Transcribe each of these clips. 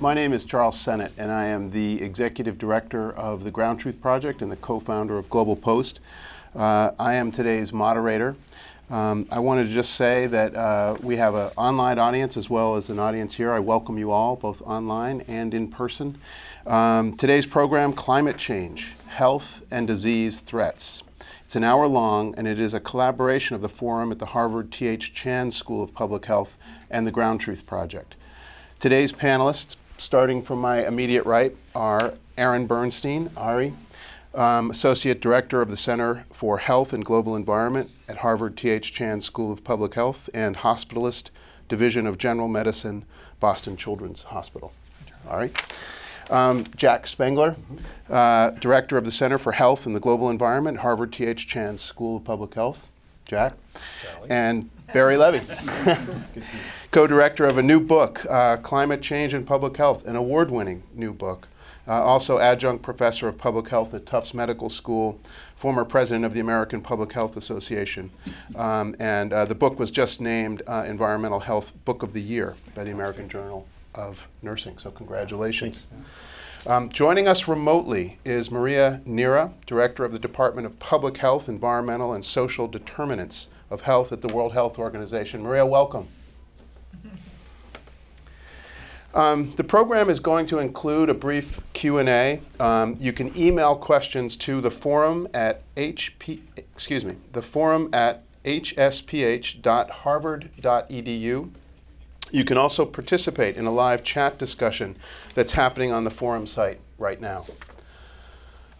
My name is Charles Sennott, and I am the Executive Director of the Ground Truth Project and the co founder of Global Post. Uh, I am today's moderator. Um, I wanted to just say that uh, we have an online audience as well as an audience here. I welcome you all, both online and in person. Um, today's program Climate Change, Health and Disease Threats. It's an hour long, and it is a collaboration of the forum at the Harvard T.H. Chan School of Public Health and the Ground Truth Project. Today's panelists, starting from my immediate right, are Aaron Bernstein, Ari, um, Associate Director of the Center for Health and Global Environment at Harvard T.H. Chan School of Public Health and Hospitalist, Division of General Medicine, Boston Children's Hospital. Ari. Um, Jack Spengler, uh, Director of the Center for Health and the Global Environment, Harvard T.H. Chan School of Public Health. Jack. And Barry Levy, co director of a new book, uh, Climate Change and Public Health, an award winning new book. Uh, also, adjunct professor of public health at Tufts Medical School, former president of the American Public Health Association. Um, and uh, the book was just named uh, Environmental Health Book of the Year by the American Journal of Nursing. So, congratulations. Um, joining us remotely is Maria Neira, Director of the Department of Public Health, Environmental, and Social Determinants of Health at the World Health Organization. Maria, welcome. Um, the program is going to include a brief Q&A. Um, you can email questions to the forum at hp, excuse me, the forum at hsph.harvard.edu. You can also participate in a live chat discussion that's happening on the forum site right now.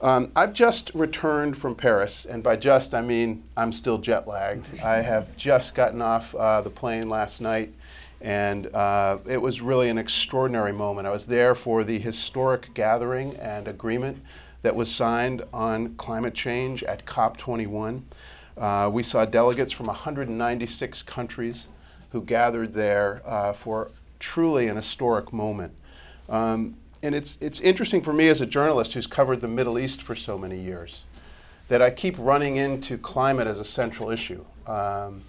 Um, I've just returned from Paris, and by just I mean I'm still jet lagged. I have just gotten off uh, the plane last night, and uh, it was really an extraordinary moment. I was there for the historic gathering and agreement that was signed on climate change at COP21. Uh, we saw delegates from 196 countries who gathered there uh, for truly an historic moment. Um, and it's, it's interesting for me as a journalist who's covered the Middle East for so many years that I keep running into climate as a central issue. Um,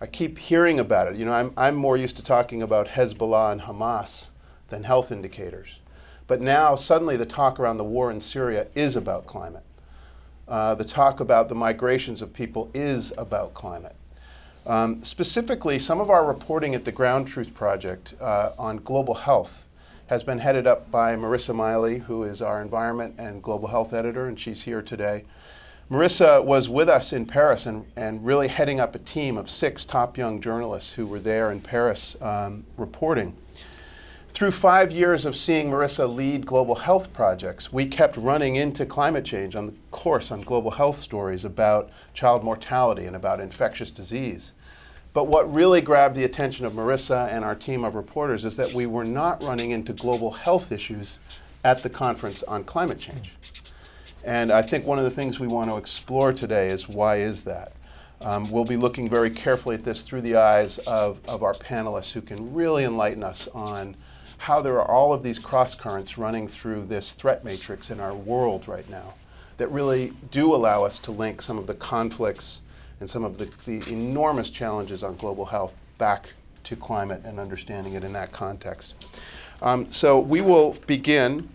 I keep hearing about it. You know, I'm, I'm more used to talking about Hezbollah and Hamas than health indicators. But now, suddenly, the talk around the war in Syria is about climate. Uh, the talk about the migrations of people is about climate. Um, specifically, some of our reporting at the Ground Truth Project uh, on global health has been headed up by Marissa Miley, who is our environment and global health editor, and she's here today. Marissa was with us in Paris and, and really heading up a team of six top young journalists who were there in Paris um, reporting. Through five years of seeing Marissa lead global health projects, we kept running into climate change on the course on global health stories about child mortality and about infectious disease. But what really grabbed the attention of Marissa and our team of reporters is that we were not running into global health issues at the conference on climate change. And I think one of the things we want to explore today is why is that? Um, we'll be looking very carefully at this through the eyes of, of our panelists who can really enlighten us on how there are all of these cross currents running through this threat matrix in our world right now that really do allow us to link some of the conflicts and some of the, the enormous challenges on global health back to climate and understanding it in that context. Um, so we will begin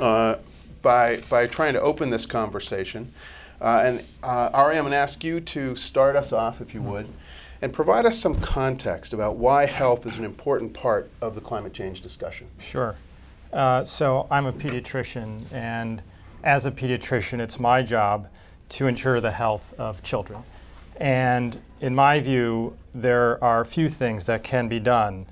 uh, by, by trying to open this conversation. Uh, and uh, Ari, I'm going to ask you to start us off, if you would, and provide us some context about why health is an important part of the climate change discussion. Sure. Uh, so I'm a pediatrician, and as a pediatrician, it's my job to ensure the health of children. And in my view, there are few things that can be done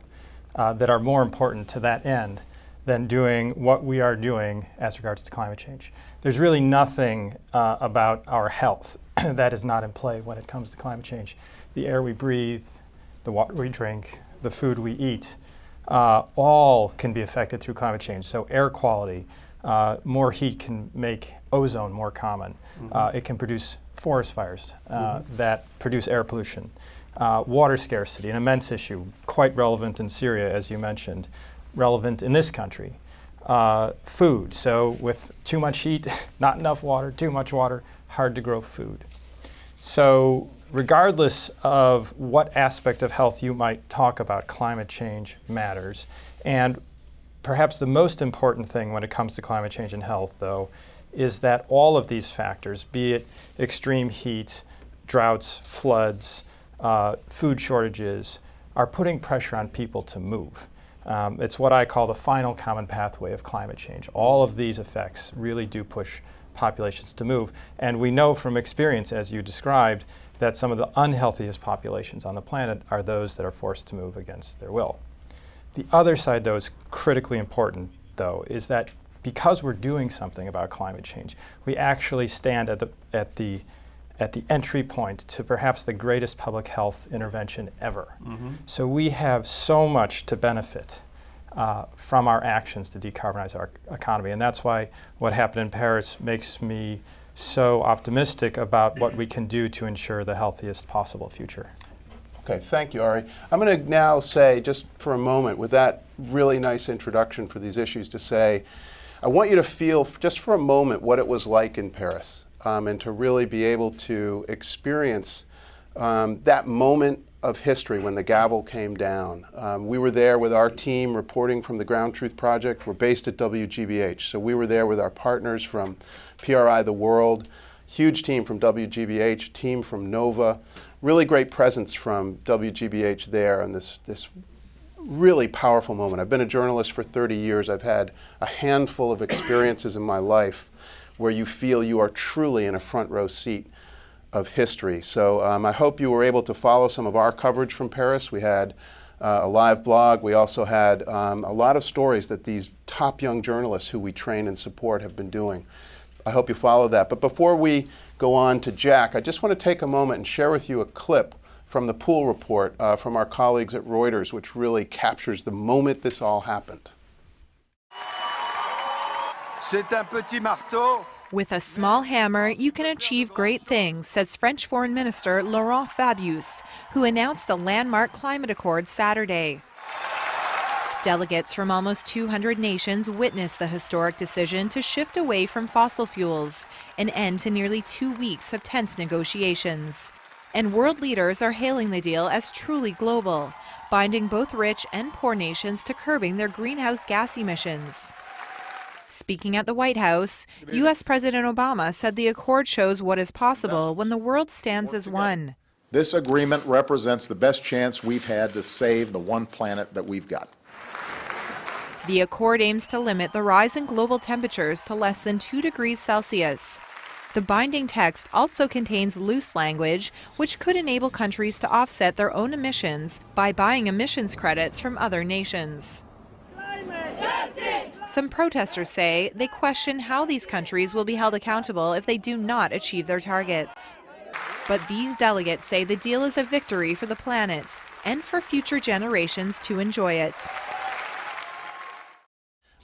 uh, that are more important to that end than doing what we are doing as regards to climate change. There's really nothing uh, about our health that is not in play when it comes to climate change. The air we breathe, the water we drink, the food we eat, uh, all can be affected through climate change. So, air quality, uh, more heat can make ozone more common. Mm-hmm. it can produce forest fires mm-hmm. that produce air pollution. water scarcity, an immense issue, quite relevant in Syria, as you mentioned, relevant in this country. Uh, food. So, with too much heat, not enough water, too much water, hard to grow food. So, regardless of what aspect of health you might talk about, climate change matters. And perhaps the most important thing when it comes to climate change and health, though, is that all of these factors, be it extreme heat, droughts, floods, uh, food shortages, are putting pressure on people to move. Um, it's what I call the final common pathway of climate change. All of these effects really do push populations to move. And we know from experience, as you described, that some of the unhealthiest populations on the planet are those that are forced to move against their will. The other side, though, is critically important, though, is that because we're doing something about climate change, we actually stand at the, at the at the entry point to perhaps the greatest public health intervention ever. Mm-hmm. So we have so much to benefit uh, from our actions to decarbonize our economy. And that's why what happened in Paris makes me so optimistic about what we can do to ensure the healthiest possible future. Okay, thank you, Ari. I'm going to now say, just for a moment, with that really nice introduction for these issues, to say, I want you to feel just for a moment what it was like in Paris um, and to really be able to experience um, that moment of history when the gavel came down. Um, we were there with our team reporting from the Ground Truth Project. We're based at WGBH, so we were there with our partners from PRI The World, huge team from WGBH, team from NOVA, really great presence from WGBH there, and this this really powerful moment. I've been a journalist for 30 years. I've had a handful of experiences in my life where you feel you are truly in a front row seat of history. So um, I hope you were able to follow some of our coverage from Paris. We had uh, a live blog. We also had um, a lot of stories that these top young journalists who we train and support have been doing. I hope you follow that. But before we go on to Jack, I just want to take a moment and share with you a clip from the pool report uh, from our colleagues at Reuters, which really captures the moment this all happened. With a small hammer, you can achieve great things, says French Foreign Minister Laurent Fabius, who announced a landmark climate accord Saturday. Delegates from almost 200 nations witnessed the historic decision to shift away from fossil fuels, an end to nearly two weeks of tense negotiations. And world leaders are hailing the deal as truly global, binding both rich and poor nations to curbing their greenhouse gas emissions. Speaking at the White House, U.S. President Obama said the accord shows what is possible when the world stands as one. This agreement represents the best chance we've had to save the one planet that we've got. The accord aims to limit the rise in global temperatures to less than 2 degrees Celsius. The binding text also contains loose language which could enable countries to offset their own emissions by buying emissions credits from other nations. Some protesters say they question how these countries will be held accountable if they do not achieve their targets. But these delegates say the deal is a victory for the planet and for future generations to enjoy it.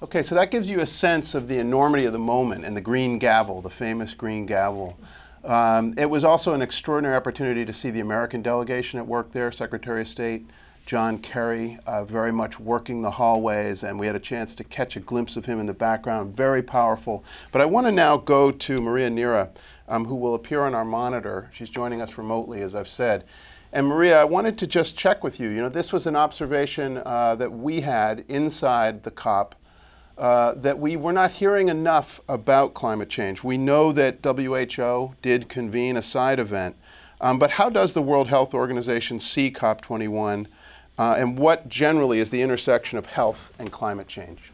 Okay, so that gives you a sense of the enormity of the moment and the green gavel, the famous green gavel. Um, it was also an extraordinary opportunity to see the American delegation at work there, Secretary of State John Kerry, uh, very much working the hallways, and we had a chance to catch a glimpse of him in the background. Very powerful. But I want to now go to Maria Neira, um, who will appear on our monitor. She's joining us remotely, as I've said. And Maria, I wanted to just check with you. You know, this was an observation uh, that we had inside the COP. Uh, that we were not hearing enough about climate change. We know that WHO did convene a side event, um, but how does the World Health Organization see COP21 uh, and what generally is the intersection of health and climate change?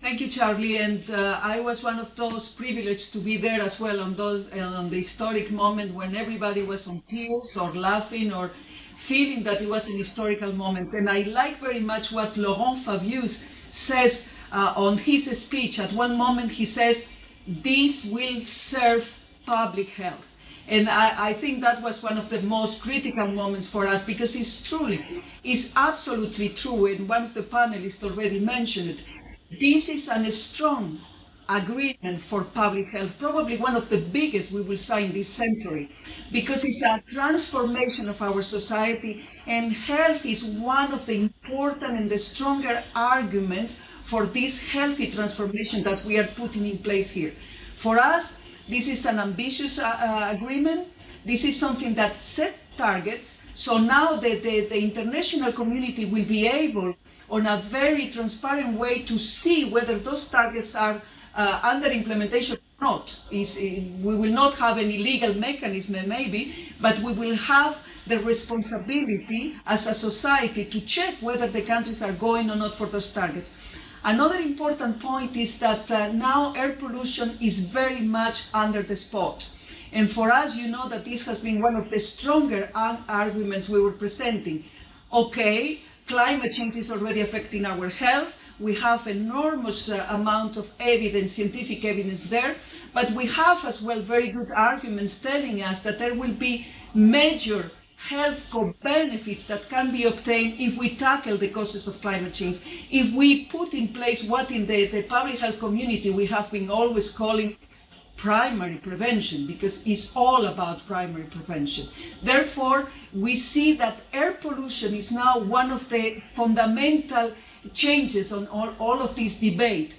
Thank you, Charlie. And uh, I was one of those privileged to be there as well on those on the historic moment when everybody was on tears or laughing or feeling that it was an historical moment. And I like very much what Laurent Fabius says uh, on his speech. At one moment, he says, "This will serve public health." And I, I, think that was one of the most critical moments for us because it's truly, it's absolutely true. And one of the panelists already mentioned it. This is a strong agreement for public health, probably one of the biggest we will sign this century, because it's a transformation of our society, and health is one of the important and the stronger arguments for this healthy transformation that we are putting in place here. For us, this is an ambitious uh, uh, agreement. This is something that set targets. So now the, the, the international community will be able, on a very transparent way, to see whether those targets are uh, under implementation or not. Is, uh, we will not have any legal mechanism, maybe, but we will have the responsibility as a society to check whether the countries are going or not for those targets. Another important point is that uh, now air pollution is very much under the spot. And for us, you know that this has been one of the stronger arguments we were presenting. Okay, climate change is already affecting our health. We have enormous uh, amount of evidence, scientific evidence there, but we have as well very good arguments telling us that there will be major health benefits that can be obtained if we tackle the causes of climate change, if we put in place what in the, the public health community we have been always calling primary prevention because it's all about primary prevention. Therefore, we see that air pollution is now one of the fundamental changes on all, all of this debate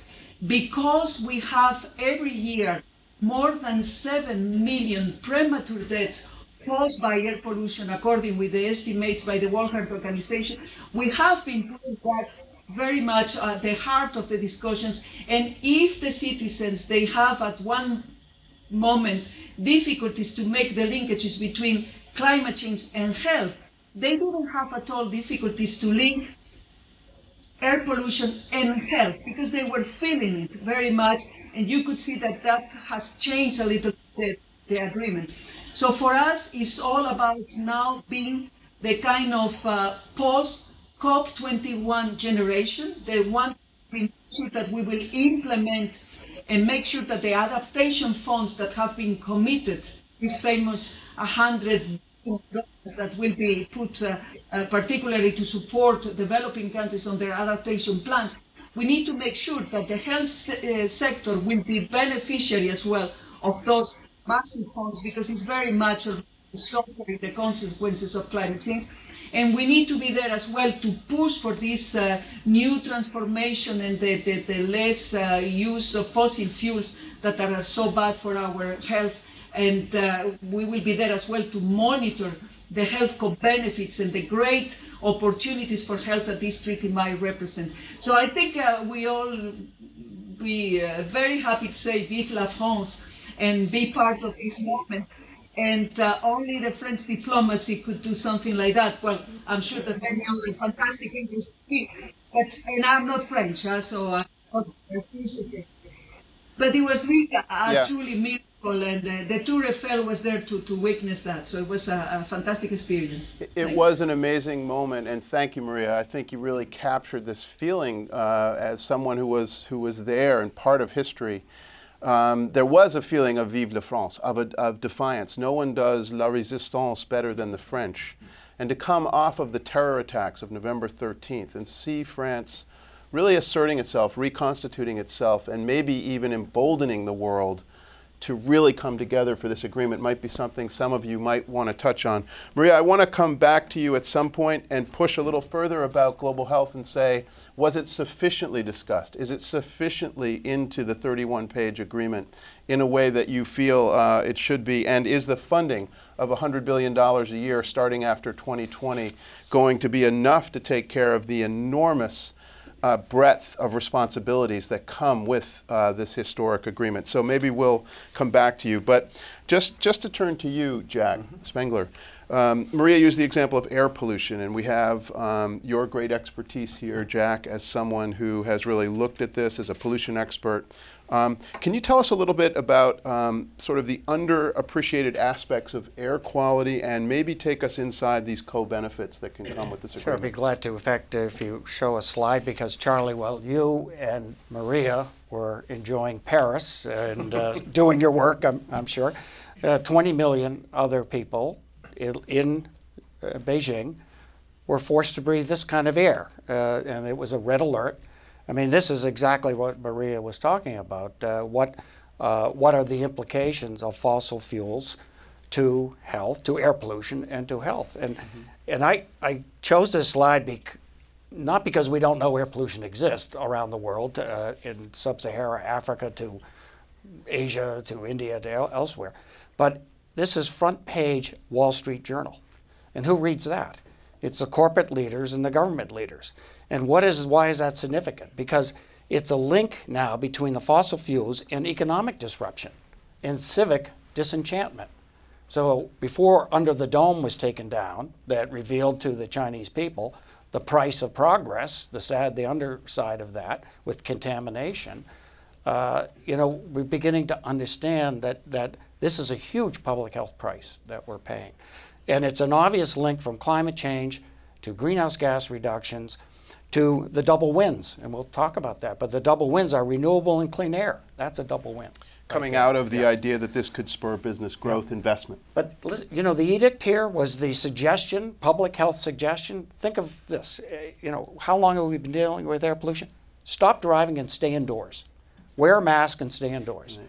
because we have every year more than 7 million premature deaths caused by air pollution, according with the estimates by the World Health Organization. We have been putting that very much at the heart of the discussions. And if the citizens, they have at one moment difficulties to make the linkages between climate change and health, they didn't have at all difficulties to link air pollution and health because they were feeling it very much. And you could see that that has changed a little bit the agreement. So for us, it's all about now being the kind of uh, post COP21 generation. They want to make sure that we will implement and make sure that the adaptation funds that have been committed, this famous 100 that will be put uh, uh, particularly to support developing countries on their adaptation plans, we need to make sure that the health uh, sector will be beneficiary as well of those massive funds because it's very much suffering the consequences of climate change. And we need to be there as well to push for this uh, new transformation and the, the, the less uh, use of fossil fuels that are so bad for our health. And uh, we will be there as well to monitor the health benefits and the great opportunities for health that this treaty might represent. So I think uh, we all be uh, very happy to say Vive la France and be part of this movement. And uh, only the French diplomacy could do something like that. Well, I'm sure that many other fantastic English but and I'm not French, so uh, but it was really a, yeah. truly miracle, and uh, the Tour Eiffel was there to, to witness that. So it was a, a fantastic experience. It, it was an amazing moment, and thank you, Maria. I think you really captured this feeling uh, as someone who was who was there and part of history um, there was a feeling of vive la France, of, a, of defiance. No one does la résistance better than the French. And to come off of the terror attacks of November 13th and see France really asserting itself, reconstituting itself, and maybe even emboldening the world to really come together for this agreement might be something some of you might want to touch on. Maria, I want to come back to you at some point and push a little further about global health and say, was it sufficiently discussed? Is it sufficiently into the 31 page agreement in a way that you feel uh, it should be? And is the funding of $100 billion a year starting after 2020 going to be enough to take care of the enormous uh, breadth of responsibilities that come with uh, this historic agreement. So maybe we'll come back to you. But just, just to turn to you, Jack mm-hmm. Spengler, um, Maria used the example of air pollution, and we have um, your great expertise here, Jack, as someone who has really looked at this as a pollution expert. Um, can you tell us a little bit about um, sort of the underappreciated aspects of air quality and maybe take us inside these co-benefits that can come with this Sure, I'd be glad to. In fact, if you show a slide, because Charlie, well, you and Maria were enjoying Paris and uh, doing your work, I'm, I'm sure. uh, 20 million other people in, in uh, Beijing were forced to breathe this kind of air. Uh, and it was a red alert. I mean, this is exactly what Maria was talking about. Uh, what, uh, what are the implications of fossil fuels to health, to air pollution, and to health? And, and I, I chose this slide bec- not because we don't know air pollution exists around the world, uh, in sub Saharan Africa to Asia to India to el- elsewhere, but this is front page Wall Street Journal. And who reads that? It's the corporate leaders and the government leaders. And what is why is that significant? Because it's a link now between the fossil fuels and economic disruption and civic disenchantment. So before Under the Dome was taken down, that revealed to the Chinese people the price of progress, the sad, the underside of that, with contamination. Uh, you know, we're beginning to understand that that this is a huge public health price that we're paying, and it's an obvious link from climate change to greenhouse gas reductions to the double wins, and we'll talk about that. But the double wins are renewable and clean air. That's a double win. Coming out of the idea that this could spur business growth, investment. But listen, you know, the edict here was the suggestion, public health suggestion. Think of this. eh, You know, how long have we been dealing with air pollution? Stop driving and stay indoors. Wear a mask and stay indoors.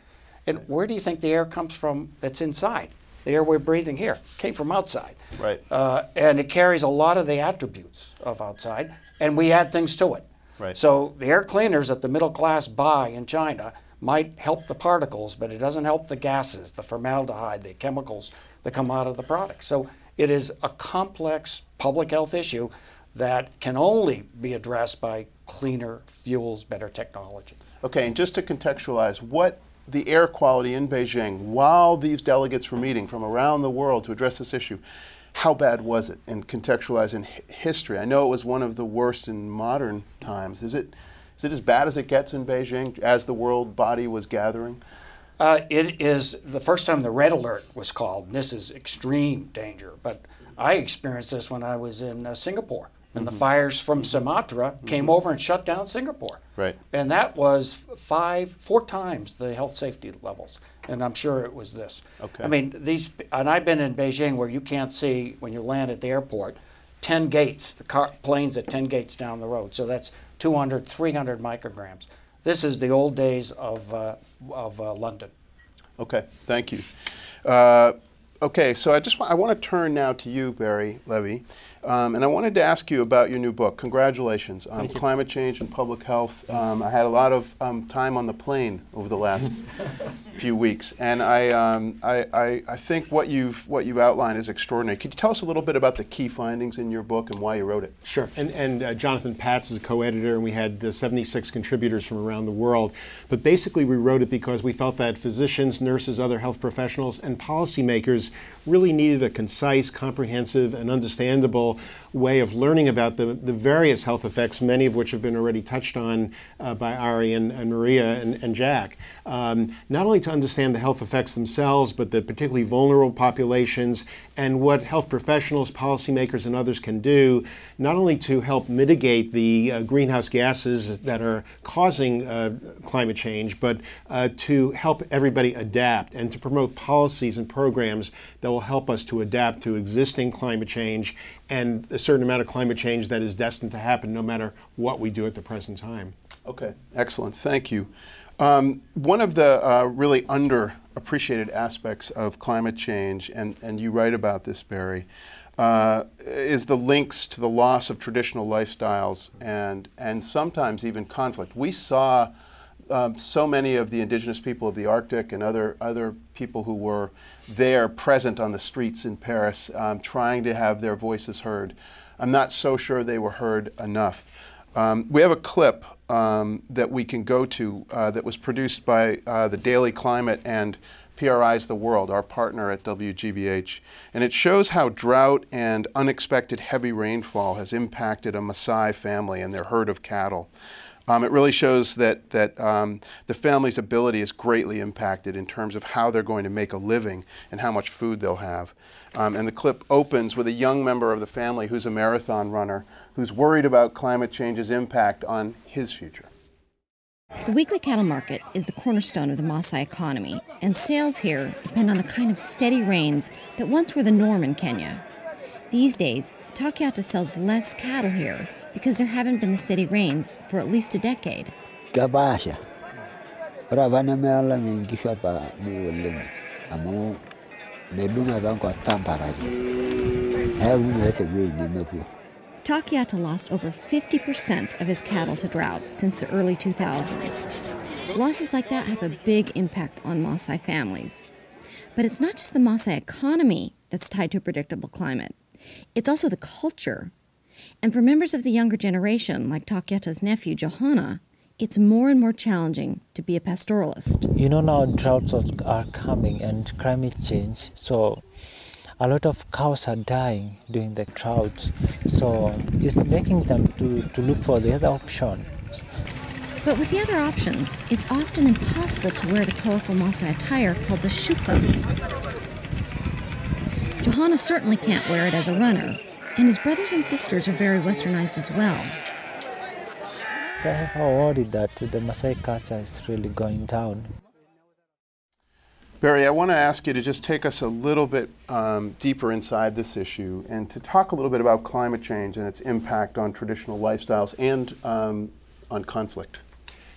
And where do you think the air comes from that's inside? The air we're breathing here came from outside. Right. Uh, and it carries a lot of the attributes of outside, and we add things to it. Right. So the air cleaners that the middle class buy in China might help the particles, but it doesn't help the gases, the formaldehyde, the chemicals that come out of the product. So it is a complex public health issue that can only be addressed by cleaner fuels, better technology. Okay, and just to contextualize, what the air quality in Beijing while these delegates were meeting from around the world to address this issue, how bad was it? And contextualize in hi- history. I know it was one of the worst in modern times. Is it, is it as bad as it gets in Beijing as the world body was gathering? Uh, it is the first time the red alert was called, and this is extreme danger. But I experienced this when I was in uh, Singapore, and the fires from Sumatra came over and shut down Singapore. Right. And that was five, four times the health safety levels, and I'm sure it was this. Okay. I mean, these, and I've been in Beijing where you can't see when you land at the airport. 10 gates, the car, planes at 10 gates down the road. So that's 200, 300 micrograms. This is the old days of, uh, of uh, London. Okay, thank you. Uh, okay, so I just wa- I want to turn now to you, Barry Levy, um, and I wanted to ask you about your new book. Congratulations on climate change and public health. Um, I had a lot of um, time on the plane over the last few weeks, and I, um, I, I, I think what you've what you've outlined is extraordinary. Could you tell us a little bit about the key findings in your book and why you wrote it? Sure. And, and uh, Jonathan Patz is a co editor, and we had uh, 76 contributors from around the world. But basically, we wrote it because we felt that physicians, nurses, other health professionals, and policymakers really needed a concise, comprehensive, and understandable people way of learning about the, the various health effects, many of which have been already touched on uh, by Ari and, and Maria and, and Jack. Um, not only to understand the health effects themselves, but the particularly vulnerable populations and what health professionals, policymakers, and others can do, not only to help mitigate the uh, greenhouse gases that are causing uh, climate change, but uh, to help everybody adapt and to promote policies and programs that will help us to adapt to existing climate change and certain amount of climate change that is destined to happen no matter what we do at the present time. Okay, excellent. Thank you. Um, one of the uh, really underappreciated aspects of climate change, and, and you write about this, Barry, uh, is the links to the loss of traditional lifestyles and, and sometimes even conflict. We saw um, so many of the indigenous people of the Arctic and other, other people who were there present on the streets in Paris um, trying to have their voices heard. I'm not so sure they were heard enough. Um, we have a clip um, that we can go to uh, that was produced by uh, the Daily Climate and PRI's The World, our partner at WGBH. And it shows how drought and unexpected heavy rainfall has impacted a Maasai family and their herd of cattle. Um, it really shows that, that um, the family's ability is greatly impacted in terms of how they're going to make a living and how much food they'll have. Um, and the clip opens with a young member of the family who's a marathon runner who's worried about climate change's impact on his future. The weekly cattle market is the cornerstone of the Maasai economy, and sales here depend on the kind of steady rains that once were the norm in Kenya. These days, Takiata sells less cattle here because there haven't been the steady rains for at least a decade. Gabasha. Ravana mela mingisha pa ni woleng. Amo medunga bang ko tamparari. Have you had a good ni Takiata lost over 50% of his cattle to drought since the early 2000s. Losses like that have a big impact on Maasai families. But it's not just the Maasai economy that's tied to a predictable climate, it's also the culture. And for members of the younger generation, like Takiata's nephew, Johanna, it's more and more challenging to be a pastoralist. You know, now droughts are coming and climate change, so a lot of cows are dying during the droughts. So it's making them to, to look for the other options. But with the other options, it's often impossible to wear the colorful Maasai attire called the shuka. Johanna certainly can't wear it as a runner, and his brothers and sisters are very westernized as well. So I have a worry that the Maasai culture is really going down. Barry, I want to ask you to just take us a little bit um, deeper inside this issue and to talk a little bit about climate change and its impact on traditional lifestyles and um, on conflict.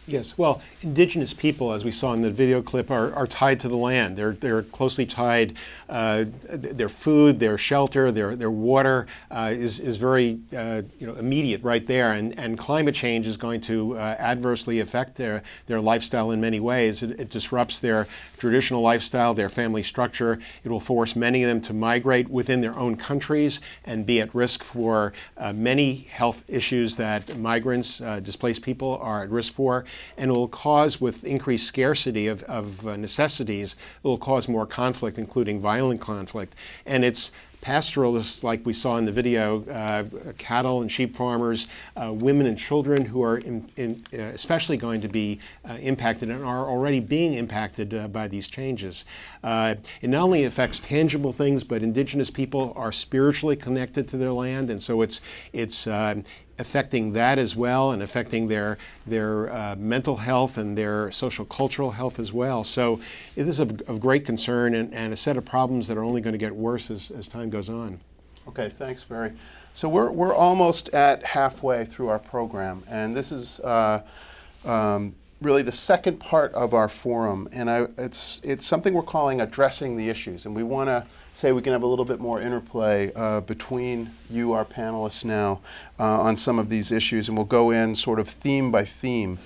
Yes, well, indigenous people, as we saw in the video clip, are, are tied to the land. They're, they're closely tied. Uh, their food, their shelter, their, their water uh, is, is very uh, you know, immediate right there. And, and climate change is going to uh, adversely affect their, their lifestyle in many ways. It, it, disrupts their traditional lifestyle, their family structure. It will force many of them to migrate within their own countries and be at risk for uh, many health issues that migrants, uh, displaced people, are at risk for and it will cause, with increased scarcity of, of uh, necessities, it will cause more conflict, including violent conflict. And it's pastoralists, like we saw in the video, uh, cattle and sheep farmers, uh, women and children who are in, in, uh, especially going to be uh, impacted and are already being impacted uh, by these changes. Uh, it not only affects tangible things, but indigenous people are spiritually connected to their land, and so it's it's affecting that as well and affecting their, their uh, mental health and their social cultural health as well. So it is of, of great concern and, and, a set of problems that are only going to get worse as, as time goes on. Okay, thanks, Barry. So we're, we're almost at halfway through our program, and this is uh, um, really the second part of our forum, and I, it's, it's something we're calling addressing the issues, and we want to say we can have a little bit more interplay uh, between you, our panelists now, uh, on some of these issues, and we'll go in sort of theme by theme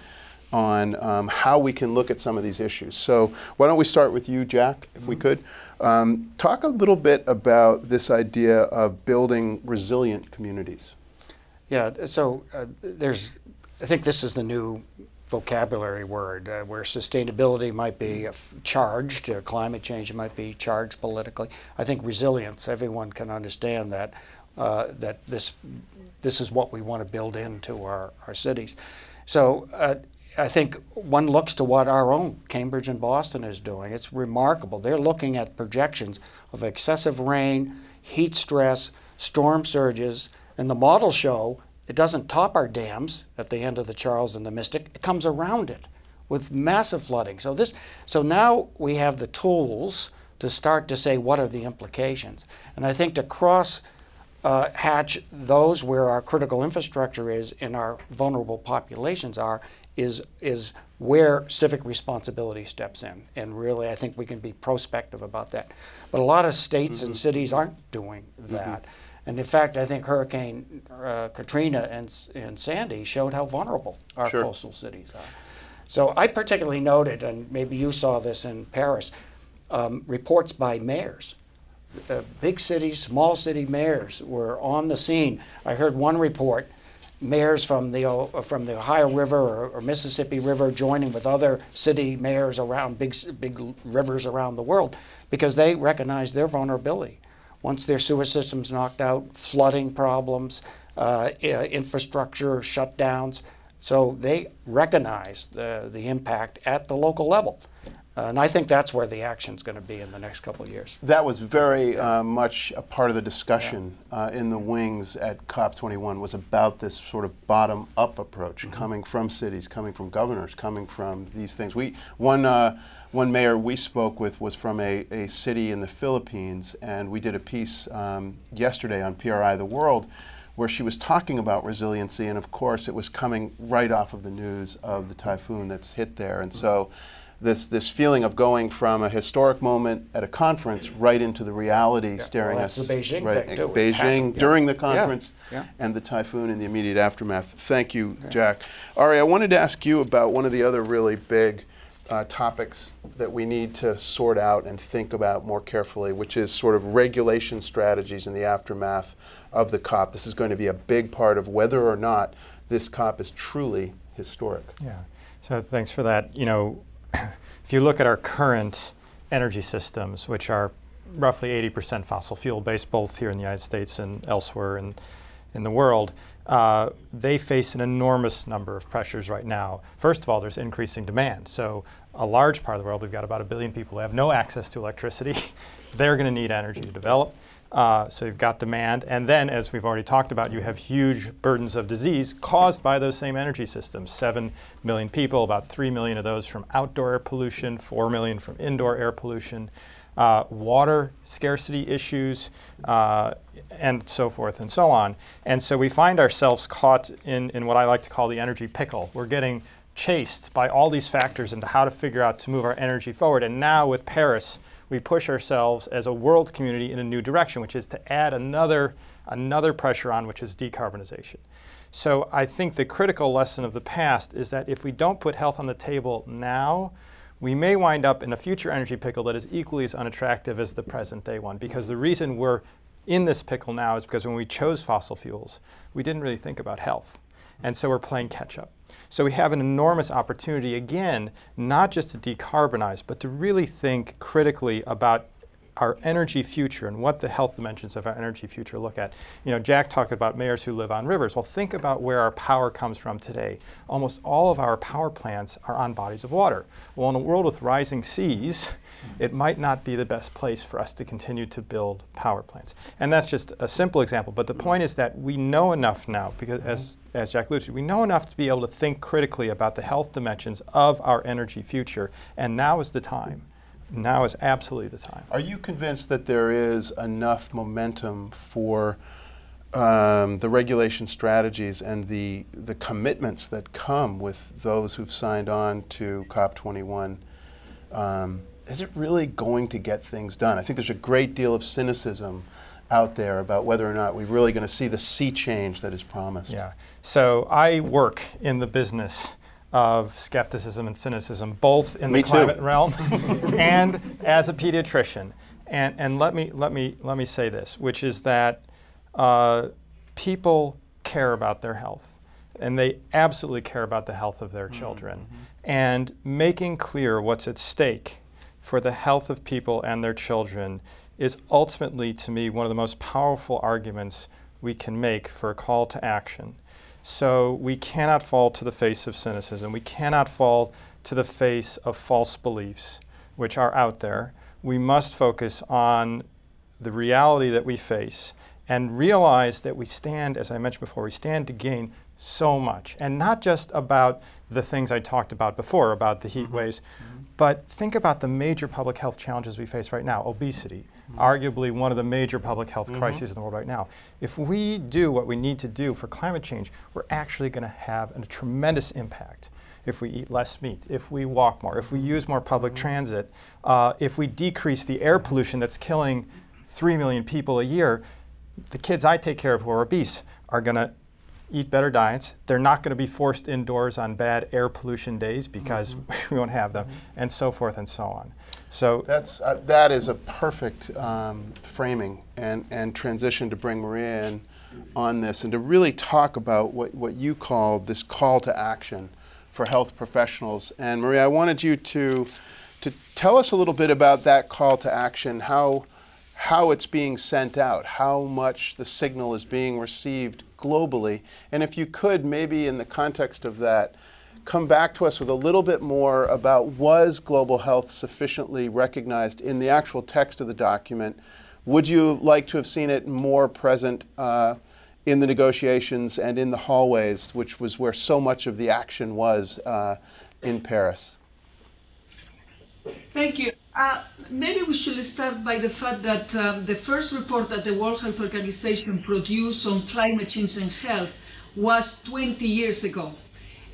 on um, how we can look at some of these issues. So why don't we start with you, Jack, if we mm-hmm. could. Um, talk a little bit about this idea of building resilient communities. Yeah, so uh, there's, I think this is the new vocabulary word, uh, where sustainability might be charged, uh, climate change might be charged politically. I think resilience, everyone can understand that uh, that this this is what we want to build into our, our cities. So uh, I think one looks to what our own Cambridge and Boston is doing. It's remarkable. They're looking at projections of excessive rain, heat stress, storm surges, and the models show it doesn't top our dams at the end of the Charles and the Mystic. It comes around it with massive flooding. So this, so now we have the tools to start to say what are the implications. And I think to cross uh, hatch those where our critical infrastructure is and our vulnerable populations are is is where civic responsibility steps in. And really, I think we can be prospective about that. But a lot of states mm-hmm. and cities aren't doing that. Mm-hmm. And in fact, I think Hurricane uh, Katrina and, and Sandy showed how vulnerable our sure. coastal cities are. So I particularly noted, and maybe you saw this in Paris, um, reports by mayors. Uh, big cities, small city mayors were on the scene. I heard one report mayors from the uh, from the Ohio River or, or, Mississippi River joining with other city mayors around big big rivers around the world because they recognize their vulnerability once their sewer system's knocked out, flooding problems, uh, infrastructure shutdowns. So they recognize the, the impact at the local level. Uh, and I think that's where the action's going to be in the next couple of years. That was very uh, much a part of the discussion uh, in the wings at COP21 was about this sort of bottom-up approach, Mm-hmm. coming from cities, coming from governors, coming from these things. We one uh, one mayor we spoke with was from a, a city in the Philippines, and we did a piece um, yesterday on PRI the World where she was talking about resiliency, and of course, it was coming right off of the news of the typhoon that's hit there. And so, this this feeling of going from a historic moment at a conference right into the reality staring well, that's us the Beijing right thing, too. Beijing yeah. during the conference yeah. and the typhoon and the immediate aftermath. Thank you, Jack. Ari, I wanted to ask you about one of the other really big uh, topics that we need to sort out and think about more carefully, which is sort of regulation strategies in the aftermath of the COP. This is going to be a big part of whether or not this COP is truly historic. Yeah. So thanks for that. You know, if you look at our current energy systems, which are roughly 80% fossil fuel based, both here in the United States and elsewhere in, in the world, uh, they face an enormous number of pressures right now. First of all, there's increasing demand. So, a large part of the world, we've got about a billion people who have no access to electricity. They're going to need energy to develop. Uh, so you've got demand, and then, as we've already talked about, you have huge burdens of disease caused by those same energy systems. Seven million people, about three million of those from outdoor air pollution, four million from indoor air pollution, uh, water scarcity issues, uh, and so forth and so on. And so we find ourselves caught in, in what I like to call the energy pickle. We're getting chased by all these factors into how to figure out to move our energy forward. And now with Paris, we push ourselves as a world community in a new direction, which is to add another, another pressure on, which is decarbonization. So I think the critical lesson of the past is that if we don't put health on the table now, we may wind up in a future energy pickle that is equally as unattractive as the present day one. Because the reason we're in this pickle now is because when we chose fossil fuels, we didn't really think about health. And so we're playing catch up. So we have an enormous opportunity, again, not just to decarbonize, but to really think critically about our energy future and what the health dimensions of our energy future look at. You know, Jack talked about mayors who live on rivers. Well, think about where our power comes from today. Almost all of our power plants are on bodies of water. Well, in a world with rising seas, it might not be the best place for us to continue to build power plants. And that's just a simple example. But the point is that we know enough now, because as, as Jack alluded to, we know enough to be able to think critically about the health dimensions of our energy future. And now is the time. Now is absolutely the time. Are you convinced that there is enough momentum for um, the regulation strategies and the, the commitments that come with those who've signed on to COP21? Um, is it really going to get things done? I think there's a great deal of cynicism out there about whether or not we're really going to see the sea change that is promised. Yeah. So I work in the business of skepticism and cynicism, both in Me the too. climate realm and as a pediatrician. And, and let, me, let, me, let me say this, which is that uh, people care about their health, and they absolutely care about the health of their children. And making clear what's at stake for the health of people and their children is ultimately, to me, one of the most powerful arguments we can make for a call to action. So we cannot fall to the face of cynicism. We cannot fall to the face of false beliefs, which are out there. We must focus on the reality that we face and realize that we stand, as I mentioned before, we stand to gain so much. And not just about the things I talked about before, about the heat mm-hmm. waves, but think about the major public health challenges we face right now obesity, mm-hmm. arguably one of the major public health mm-hmm. crises in the world right now. If we do what we need to do for climate change, we're actually going to have a tremendous impact. If we eat less meat, if we walk more, if we use more public mm-hmm. transit, uh, if we decrease the air pollution that's killing 3 million people a year, the kids I take care of who are obese are going to eat better diets. They're not going to be forced indoors on bad air pollution days because we won't have them, and so forth and so on. So That's, uh, that is a perfect um, framing and, and transition to bring Maria in on this and to really talk about what, what you call this call to action for health professionals. And Maria, I wanted you to, to tell us a little bit about that call to action, how, how it's being sent out, how much the signal is being received globally. And if you could, maybe in the context of that, come back to us with a little bit more about was global health sufficiently recognized in the actual text of the document? Would you like to have seen it more present uh, in the negotiations and in the hallways, which was where so much of the action was uh, in Paris? Thank you. Uh, maybe we should start by the fact that um, the first report that the World Health Organization produced on climate change and health was 20 years ago.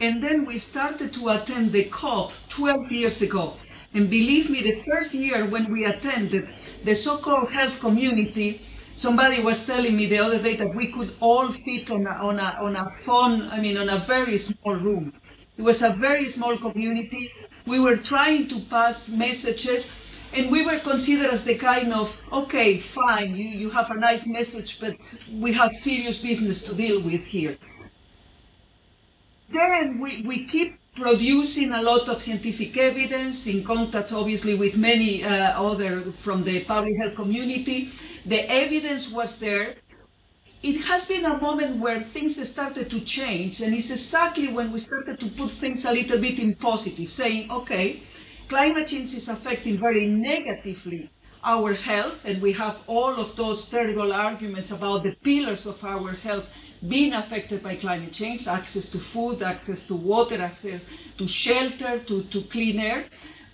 And then we started to attend the COP 12 years ago. And believe me, the first year when we attended, the so-called health community, somebody was telling me the other day that we could all fit on a, on a, on a phone, I mean, on a very small room. It was a very small community we were trying to pass messages and we were considered as the kind of, okay, fine, you, you have a nice message, but we have serious business to deal with here. Then we, we keep producing a lot of scientific evidence in contact, obviously, with many uh, other from the public health community. The evidence was there it has been a moment where things started to change, and it's exactly when we started to put things a little bit in positive, saying, okay, climate change is affecting very negatively our health, and we have all of those terrible arguments about the pillars of our health being affected by climate change access to food, access to water, access to shelter, to, to clean air.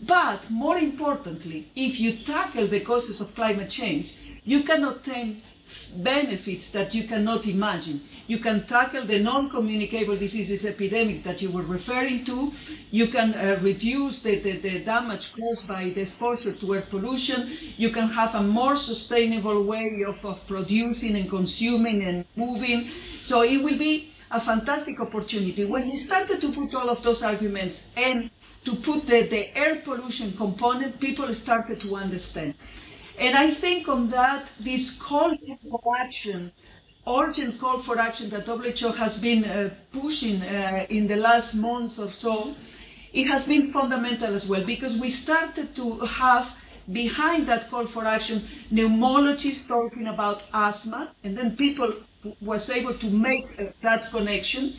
But more importantly, if you tackle the causes of climate change, you can obtain benefits that you cannot imagine. You can tackle the non-communicable diseases epidemic that you were referring to. You can uh, reduce the, the, the, damage caused by the exposure to air pollution. You can have a more sustainable way of, of producing and consuming and moving. So it will be a fantastic opportunity. When we started to put all of those arguments and to put the, the air pollution component, people started to understand. And I think on that, this call for action, urgent call for action that WHO has been uh, pushing uh, in the last months or so, it has been fundamental as well because we started to have behind that call for action pneumologists talking about asthma, and then people was able to make uh, that connection.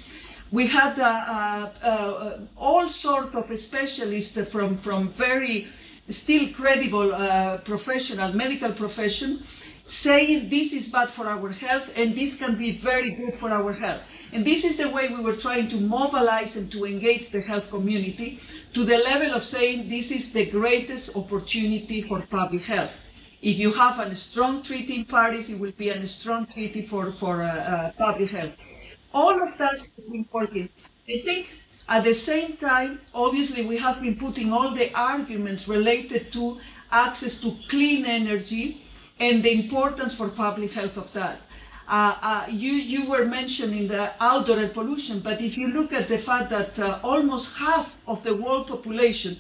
We had uh, uh, uh, all sorts of specialists from, from very still credible uh, professional, medical profession, saying this is bad for our health and this can be very good for our health. And this is the way we were trying to mobilize and to engage the health community to the level of saying this is the greatest opportunity for public health. If you have a strong treaty in Paris, it will be a strong treaty for, for uh, uh, public health. All of that is important. I think at the same time, obviously, we have been putting all the arguments related to access to clean energy and the importance for public health of that. Uh, uh, you, you were mentioning the outdoor air pollution, but if you look at the fact that uh, almost half of the world population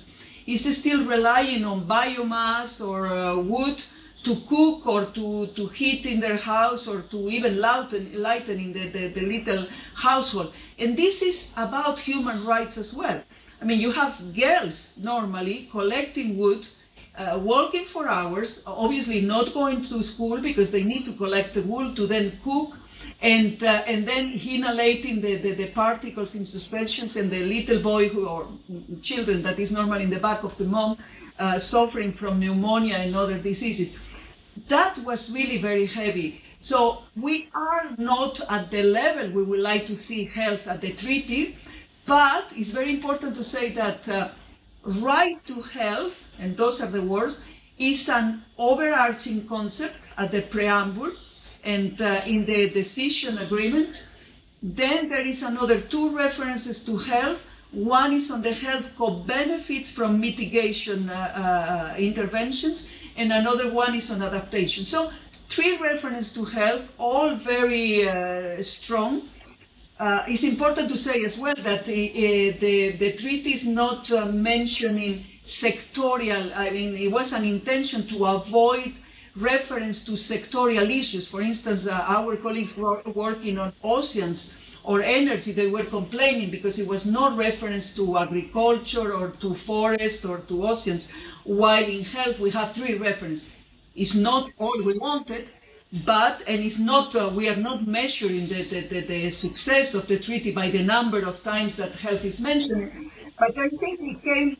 is still relying on biomass or uh, wood to cook or to, to heat in their house or to even lighten, lighten in the, the, the little household. And this is about human rights as well. I mean, you have girls normally collecting wood, uh, working for hours, obviously not going to school because they need to collect the wood to then cook and uh, and then inhalating the, the, the, particles in suspensions and the little boy who or children that is normally in the back of the mom uh, suffering from pneumonia and other diseases that was really very heavy. So we are not at the level we would like to see health at the treaty, but it's very important to say that uh, right to health, and those are the words, is an overarching concept at the preamble and uh, in the decision agreement. Then there is another two references to health. One is on the health co-benefits from mitigation uh, uh interventions, and another one is on adaptation. So three references to health, all very uh, strong. Uh, it's important to say as well that the, uh, the, the treaty is not uh, mentioning sectorial, I mean, it was an intention to avoid reference to sectorial issues. For instance, uh, our colleagues were working on oceans or energy, they were complaining because it was no reference to agriculture or to forest or to oceans. While in health we have three references. It's not all we wanted, but and it's not uh, we are not measuring the, the, the, the, success of the treaty by the number of times that health is mentioned. But i think it came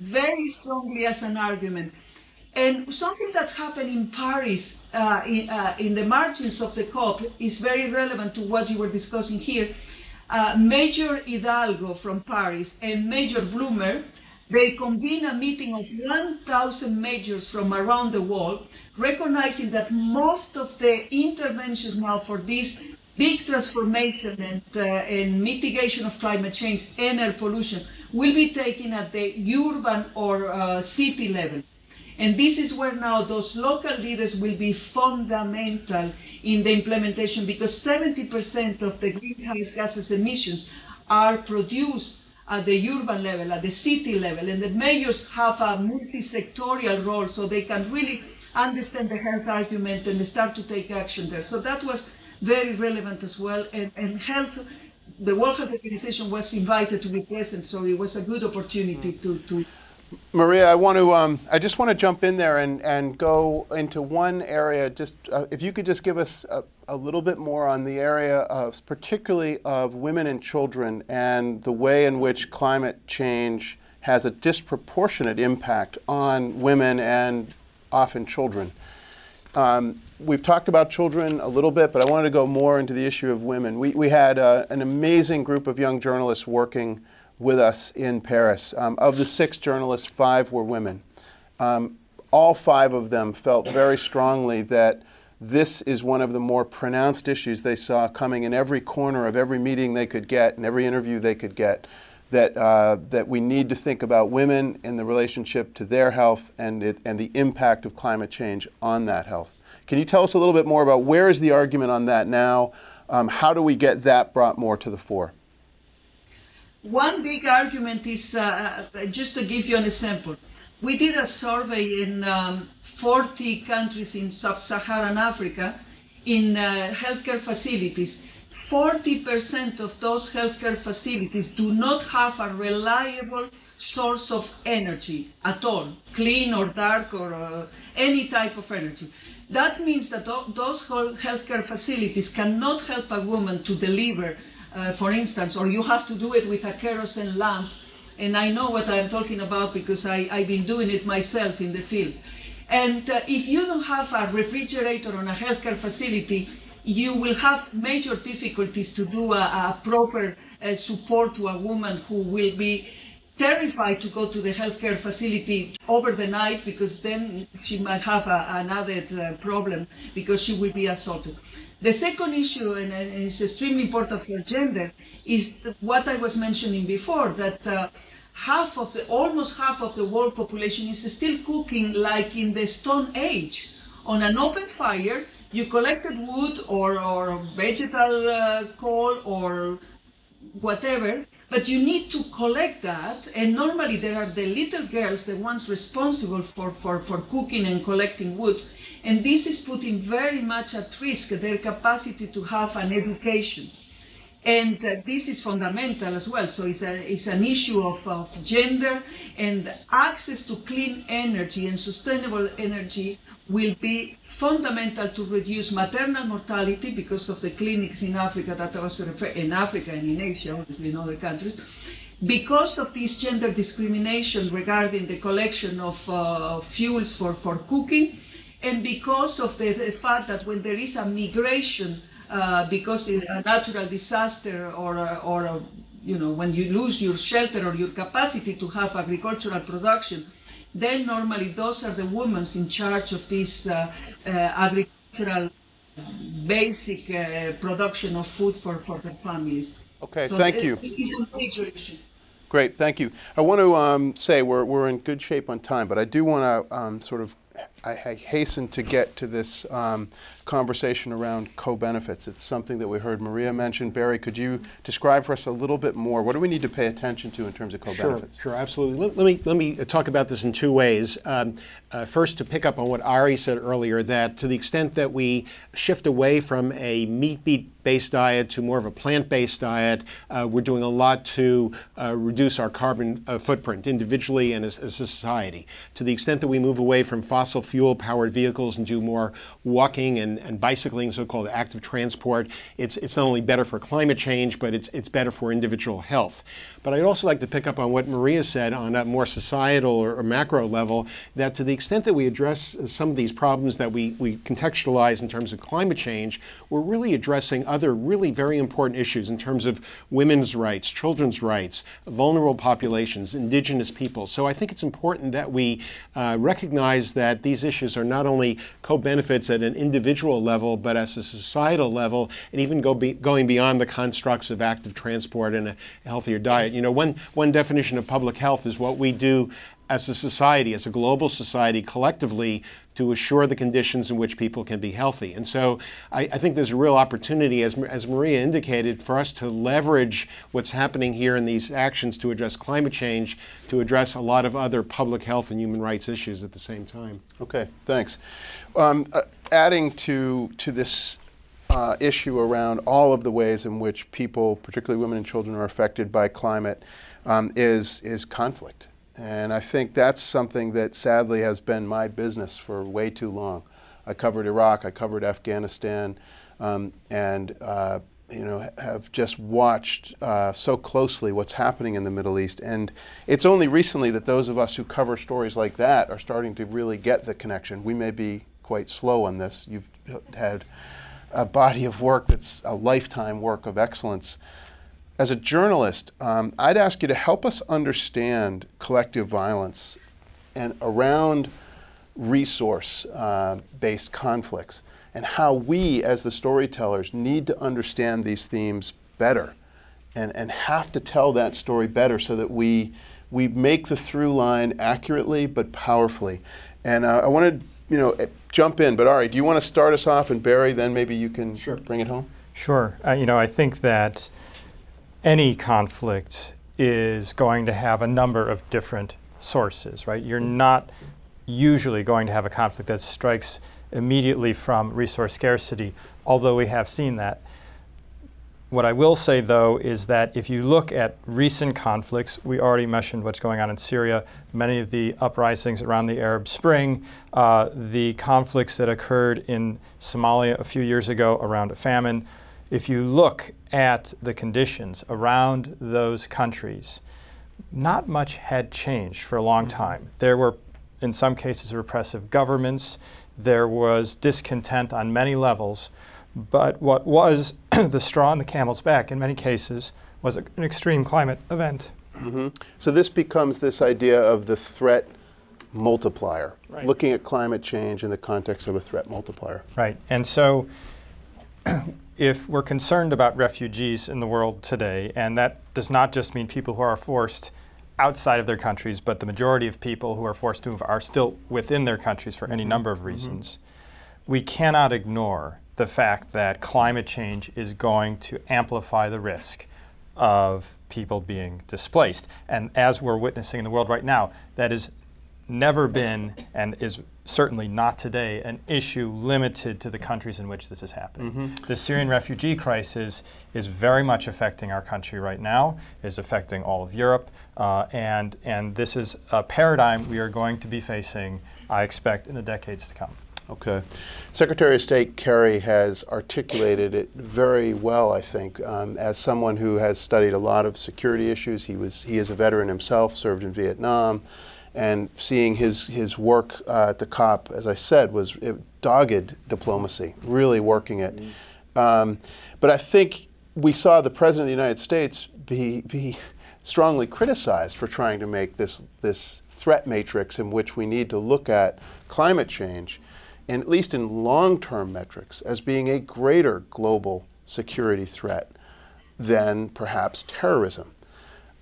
very strongly as an argument and something that's happened in paris uh, in, uh, in, the margins of the cop is very relevant to what you were discussing here uh, major hidalgo from paris and major Bloomberg they convene a meeting of 1,000 majors from around the world, recognizing that most of the interventions now for this big transformation and, uh, and mitigation of climate change and air pollution will be taken at the urban or uh, city level. And this is where now those local leaders will be fundamental in the implementation because 70% of the greenhouse gases emissions are produced at the urban level, at the city level, and the mayors have a multi-sectorial role so they can really understand the health argument and start to take action there. So that was very relevant as well. And, and health, the World Health Organization was invited to be present, so it was a good opportunity to, to Maria, I want to. Um, I just want to jump in there and, and go into one area. Just uh, if you could just give us a, a, little bit more on the area of, particularly of women and children, and the way in which climate change has a disproportionate impact on women and often children. Um, we've talked about children a little bit, but I wanted to go more into the issue of women. We we had uh, an amazing group of young journalists working with us in Paris. Um, of the six journalists, five were women. Um, all five of them felt very strongly that this is one of the more pronounced issues they saw coming in every corner of every meeting they could get and every interview they could get. That, uh, that we need to think about women in the relationship to their health and, it, and the impact of climate change on that health. Can you tell us a little bit more about where is the argument on that now? Um, how do we get that brought more to the fore? One big argument is, uh, uh, just to give you an example, we did a survey in um, 40 countries in sub-Saharan Africa in uh, healthcare facilities. 40% of those healthcare facilities do not have a reliable source of energy at all, clean or dark or uh, any type of energy. That means that those healthcare facilities cannot help a woman to deliver uh, for instance, or you have to do it with a kerosene lamp. And I know what I'm talking about because I, I've been doing it myself in the field. And uh, if you don't have a refrigerator on a healthcare facility, you will have major difficulties to do a, a proper uh, support to a woman who will be terrified to go to the healthcare facility over the night because then she might have a, an added uh, problem because she will be assaulted. The second issue, and it's extremely important for gender, is what I was mentioning before, that uh, half of the, almost half of the world population is still cooking like in the Stone Age. On an open fire, you collected wood or, or vegetal uh, coal or whatever, but you need to collect that. And normally there are the little girls, the ones responsible for, for, for cooking and collecting wood. And this is putting very much at risk their capacity to have an education. And uh, this is fundamental as well. So it's, a, it's an issue of, of gender and access to clean energy and sustainable energy will be fundamental to reduce maternal mortality because of the clinics in Africa that I was referring in Africa and in Asia, obviously in other countries. Because of this gender discrimination regarding the collection of uh, fuels for, for cooking, and because of the, the fact that when there is a migration, uh, because a natural disaster or, or a, you know, when you lose your shelter or your capacity to have agricultural production, then normally those are the women in charge of this uh, uh, agricultural basic uh, production of food for, for their families. Okay, so thank you. This is a major issue. Great, thank you. I want to um, say we're, we're in good shape on time, but I do want to um, sort of I, I hasten to get to this um, conversation around co-benefits. It's something that we heard Maria mention. Barry, could you describe for us a little bit more? What do we need to pay attention to in terms of co-benefits? Sure, sure, absolutely. Let, let me let me talk about this in two ways. Um, uh, first, to pick up on what Ari said earlier, that to the extent that we shift away from a meat beat based diet to more of a plant based diet, uh, we're doing a lot to uh, reduce our carbon uh, footprint individually and as, as, a society. To the extent that we move away from fossil fossil fuel powered vehicles and do more walking and, and bicycling, so called active transport. It's, it's not only better for climate change, but it's, it's better for individual health. But I'd also like to pick up on what Maria said on a more societal or, or macro level that to the extent that we address some of these problems that we, we contextualize in terms of climate change, we're really addressing other really very important issues in terms of women's rights, children's rights, vulnerable populations, indigenous people. So I think it's important that we uh, recognize that these issues are not only co benefits at an individual level, but as a societal level, and even go be, going beyond the constructs of active transport and a healthier diet. You know, one, one definition of public health is what we do as a society, as a global society, collectively to assure the conditions in which people can be healthy. And so I, I, think there's a real opportunity, as, as Maria indicated, for us to leverage what's happening here in these actions to address climate change, to address a lot of other public health and human rights issues at the same time. Okay, thanks. Um, uh, adding to, to this uh, issue around all of the ways in which people, particularly women and children, are affected by climate um, is, is conflict. And I think that's something that sadly has been my business for way too long. I covered Iraq, I covered Afghanistan, um, and uh, you know have just watched uh, so closely what's happening in the Middle East. And it's only recently that those of us who cover stories like that are starting to really get the connection. We may be quite slow on this. You've had a body of work that's a lifetime work of excellence. As a journalist, um, I'd ask you to help us understand collective violence and around resource uh, based conflicts and how we, as the storytellers, need to understand these themes better and, and have to tell that story better so that we, we make the through line accurately but powerfully. And uh, I want to you know, jump in. But all right, do you want to start us off, and Barry, then maybe you can sure. bring it home? Sure. Uh, you know, I think that any conflict is going to have a number of different sources, right? You're not usually going to have a conflict that strikes immediately from resource scarcity, although we have seen that. What I will say, though, is that if you look at recent conflicts, we already mentioned what's going on in Syria, many of the uprisings around the Arab Spring, uh, the conflicts that occurred in Somalia a few years ago around a famine. If you look at the conditions around those countries, not much had changed for a long mm-hmm. time. There were, in some cases, repressive governments. There was discontent on many levels. But what was the straw in the camel's back in many cases was a, an extreme climate event. Mm-hmm. So this becomes this idea of the threat multiplier, right. looking at climate change in the context of a threat multiplier. Right. And so if we're concerned about refugees in the world today, and that does not just mean people who are forced outside of their countries, but the majority of people who are forced to move are still within their countries for any mm-hmm. number of mm-hmm. reasons, mm-hmm. we cannot ignore the fact that climate change is going to amplify the risk of people being displaced. And as we're witnessing in the world right now, that has never been and is certainly not today an issue limited to the countries in which this is happening. Mm-hmm. The Syrian refugee crisis is very much affecting our country right now, is affecting all of Europe, uh, and, and this is a paradigm we are going to be facing, I expect, in the decades to come. Okay. Secretary of State Kerry has articulated it very well, I think. Um, as someone who has studied a lot of security issues, he, was, he is a veteran himself, served in Vietnam, and seeing his, his work uh, at the COP, as I said, was it, dogged diplomacy, really working it. Mm-hmm. Um, but I think we saw the President of the United States be, be strongly criticized for trying to make this, this threat matrix in which we need to look at climate change and at least in long term metrics, as being a greater global security threat than perhaps terrorism.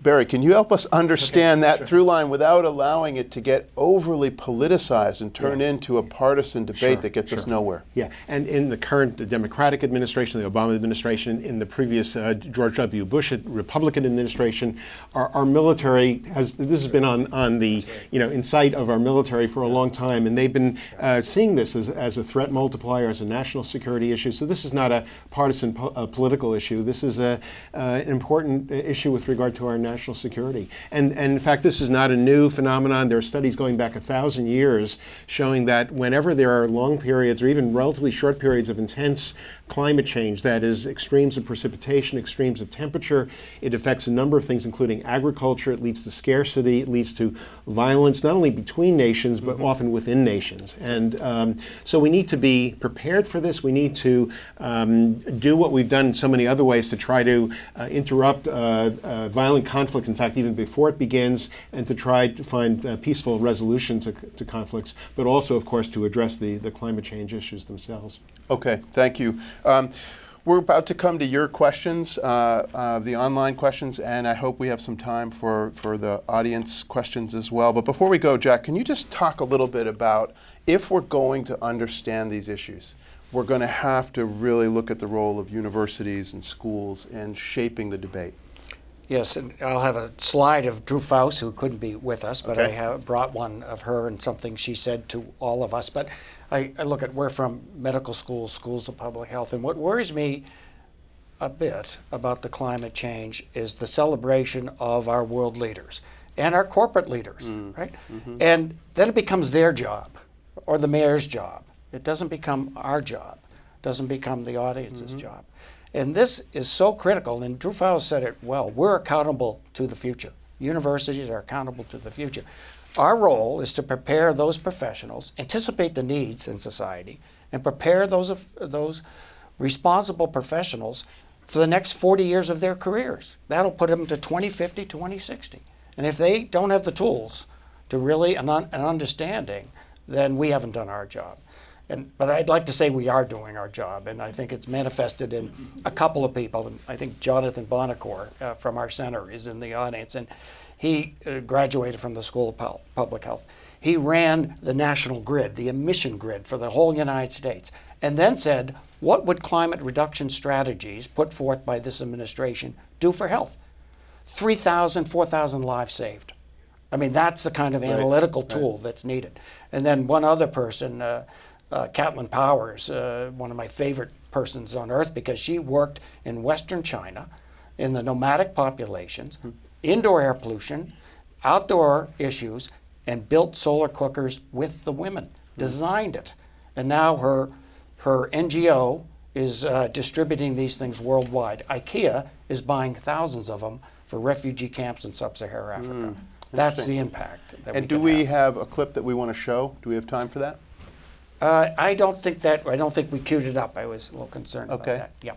Barry, can you help us understand okay, that sure. through line without allowing it to get overly politicized and turn yeah. into a partisan debate sure, that gets sure. us nowhere? Yeah, and in the current Democratic administration, the Obama administration, in the previous uh, George W. Bush Republican administration, our, our, military has this has been on, on the you know in sight of our military for a long time, and they've been uh, seeing this as, as a threat multiplier, as a national security issue. So this is not a partisan po- political issue. This is a, uh, an important issue with regard to our national security. And, and in fact, this is not a new phenomenon. There are studies going back a thousand years showing that whenever there are long periods or even relatively short periods of intense climate change, that is, extremes of precipitation, extremes of temperature, it affects a number of things, including agriculture. It leads to scarcity. It leads to violence, not only between nations, but often within nations. And um, so we need to be prepared for this. We need to um, do what we've done in so many other ways to try to uh, interrupt uh, uh, violent conflict, in fact, even before it begins, and to try to find uh, peaceful resolution to, to conflicts, but also, of course, to address the, the climate change issues themselves. Okay, thank you. Um, we're about to come to your questions, uh, uh, the online questions, and I hope we have some time for, for the audience questions as well. But before we go, Jack, can you just talk a little bit about if we're going to understand these issues, we're going to have to really look at the role of universities and schools in shaping the debate. Yes, and I'll have a slide of Drew Faust, who couldn't be with us, but I Okay. have brought one of her and something she said to all of us. But I, I look at we're from medical schools, schools of public health, and what worries me a bit about the climate change is the celebration of our world leaders and our corporate leaders, mm. right? Mm-hmm. And then it becomes their job or the mayor's job. It doesn't become our job, doesn't become the audience's mm-hmm. job. And this is so critical, and Drew Faust said it well. We're accountable to the future. Universities are accountable to the future. Our role is to prepare those professionals, anticipate the needs in society, and prepare those, those responsible professionals for the next 40 years of their careers. That'll put them to 2050, 2060. And if they don't have the tools to really an, un- an understanding, then we haven't done our job. And, but I'd like to say we are doing our job, and I think it's manifested in a couple of people. I think Jonathan Buonocore uh, from our center is in the audience, and he uh, graduated from the School of Public Health. He ran the national grid, the emission grid for the whole United States, and then said, What would climate reduction strategies put forth by this administration do for health? 3,000, 4,000 lives saved. I mean, that's the kind of analytical tool that's needed. And then one other person, uh, uh, Powers, uh, one of my favorite persons on earth because she worked in Western China in the nomadic populations, indoor air pollution, outdoor issues, and built solar cookers with the women, designed it. And now her, her NGO is uh, distributing these things worldwide. IKEA is buying thousands of them for refugee camps in sub-Saharan Africa. That's the impact. That And we do we have. have a clip that we want to show? Do we have time for that? Uh, I don't think that. I don't think we queued it up. I was a little concerned Okay. about that. Yeah.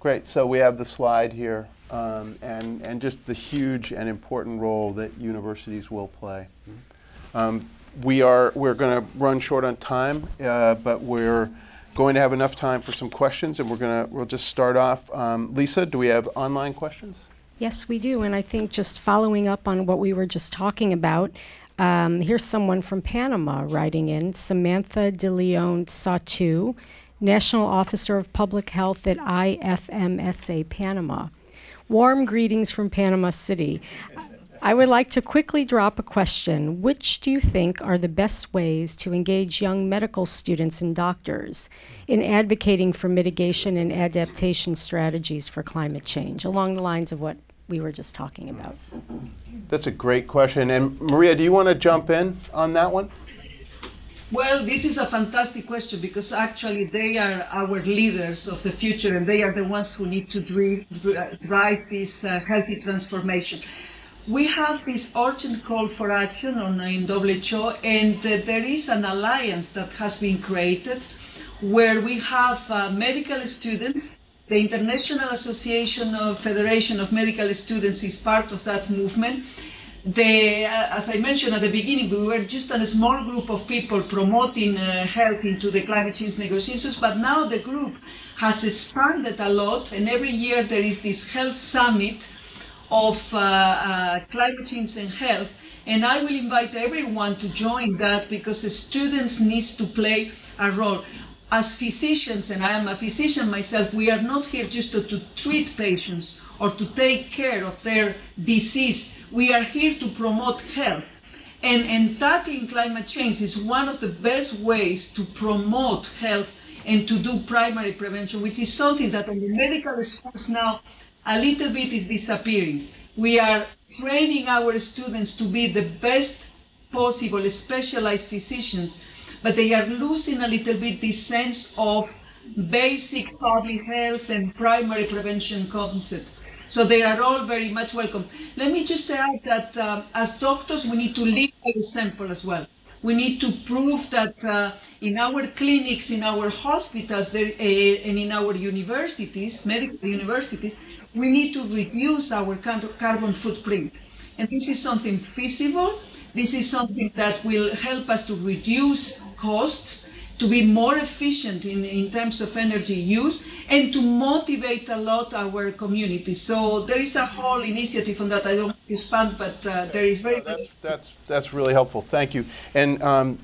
Great. So we have the slide here, um, and and just the huge and important role that universities will play. Um, we are we're going to run short on time, uh, but we're going to have enough time for some questions, and we're gonna we'll just start off. Um, Lisa, do we have online questions? Yes, we do. And I think just following up on what we were just talking about, um, here's someone from Panama writing in Samantha De Leon Satu, National Officer of Public Health at IFMSA Panama. Warm greetings from Panama City. I would like to quickly drop a question. Which do you think are the best ways to engage young medical students and doctors in advocating for mitigation and adaptation strategies for climate change, along the lines of what we were just talking about? That's a great question. And Maria, do you want to jump in on that one? Well, this is a fantastic question because actually they are our leaders of the future and they are the ones who need to dri- dri- drive this uh, healthy transformation. We have this urgent call for action on in WHO, and uh, there is an alliance that has been created where we have uh, medical students. The International Association of Federation of Medical Students is part of that movement the, uh, as I mentioned at the beginning, we were just a small group of people promoting uh, health into the climate change negotiations, but now the group has expanded a lot, and every year there is this health summit of uh, uh, climate change and health. And I will invite everyone to join that because the students need to play a role. As physicians, and I am a physician myself, we are not here just to, to treat patients or to take care of their disease. We are here to promote health. And, and tackling climate change is one of the best ways to promote health and to do primary prevention, which is something that on the medical schools now a little bit is disappearing. We are training our students to be the best possible specialized physicians, but they are losing a little bit this sense of basic public health and primary prevention concept. So they are all very much welcome. Let me just add that uh, as doctors, we need to lead by example as well. We need to prove that uh, in our clinics, in our hospitals, there, uh, and in our universities, medical universities, we need to reduce our carbon footprint. And this is something feasible. This is something that will help us to reduce costs to be more efficient in, in terms of energy use and to motivate a lot our community. So there is a whole initiative on that. I don't expand, but uh, there is very. No, that's, that's, that's really helpful. Thank you. And um,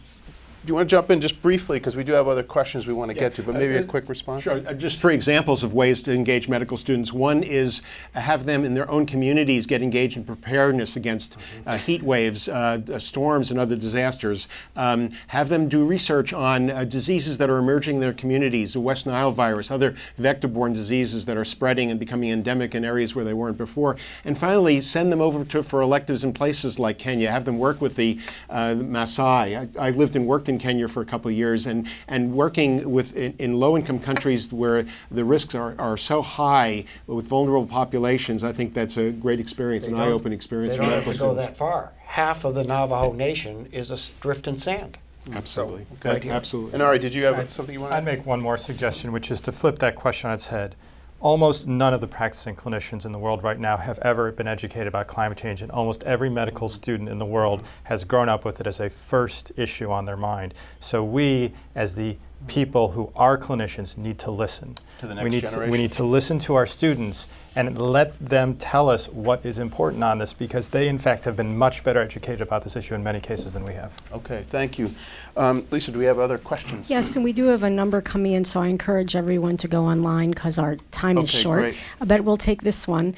do you want to jump in just briefly because we do have other questions we want to yeah. get to, but maybe uh, a quick response? Sure. Uh, just three examples of ways to engage medical students. One is have them in their own communities get engaged in preparedness against mm-hmm. uh, heat waves, uh, storms, and other disasters. Um, have them do research on uh, diseases that are emerging in their communities, the West Nile virus, other vector-borne diseases that are spreading and becoming endemic in areas where they weren't before. And finally, send them over to for electives in places like Kenya. Have them work with the uh, Maasai. I, I lived and worked in Kenya for a couple of years, and, and working with in, in low-income countries where the risks are, are so high with vulnerable populations, I think that's a great experience, they an eye-opening experience. They don't have to go that far. Half of the Navajo Nation is a drift and sand. Absolutely. So, okay. Absolutely. And Ari, did you have I'd, something you want I'd make one more suggestion, which is to flip that question on its head almost none of the practicing clinicians in the world right now have ever been educated about climate change, and almost every medical student in the world has grown up with it as a first issue on their mind. So we, as the people who are clinicians need to listen. To the next we need generation. To, we need to listen to our students and let them tell us what is important on this because they, in fact, have been much better educated about this issue in many cases than we have. Okay, thank you. Um, Lisa, do we have other questions? Yes, and we do have a number coming in, so I encourage everyone to go online because our time okay, is short. Great. But we'll take this one.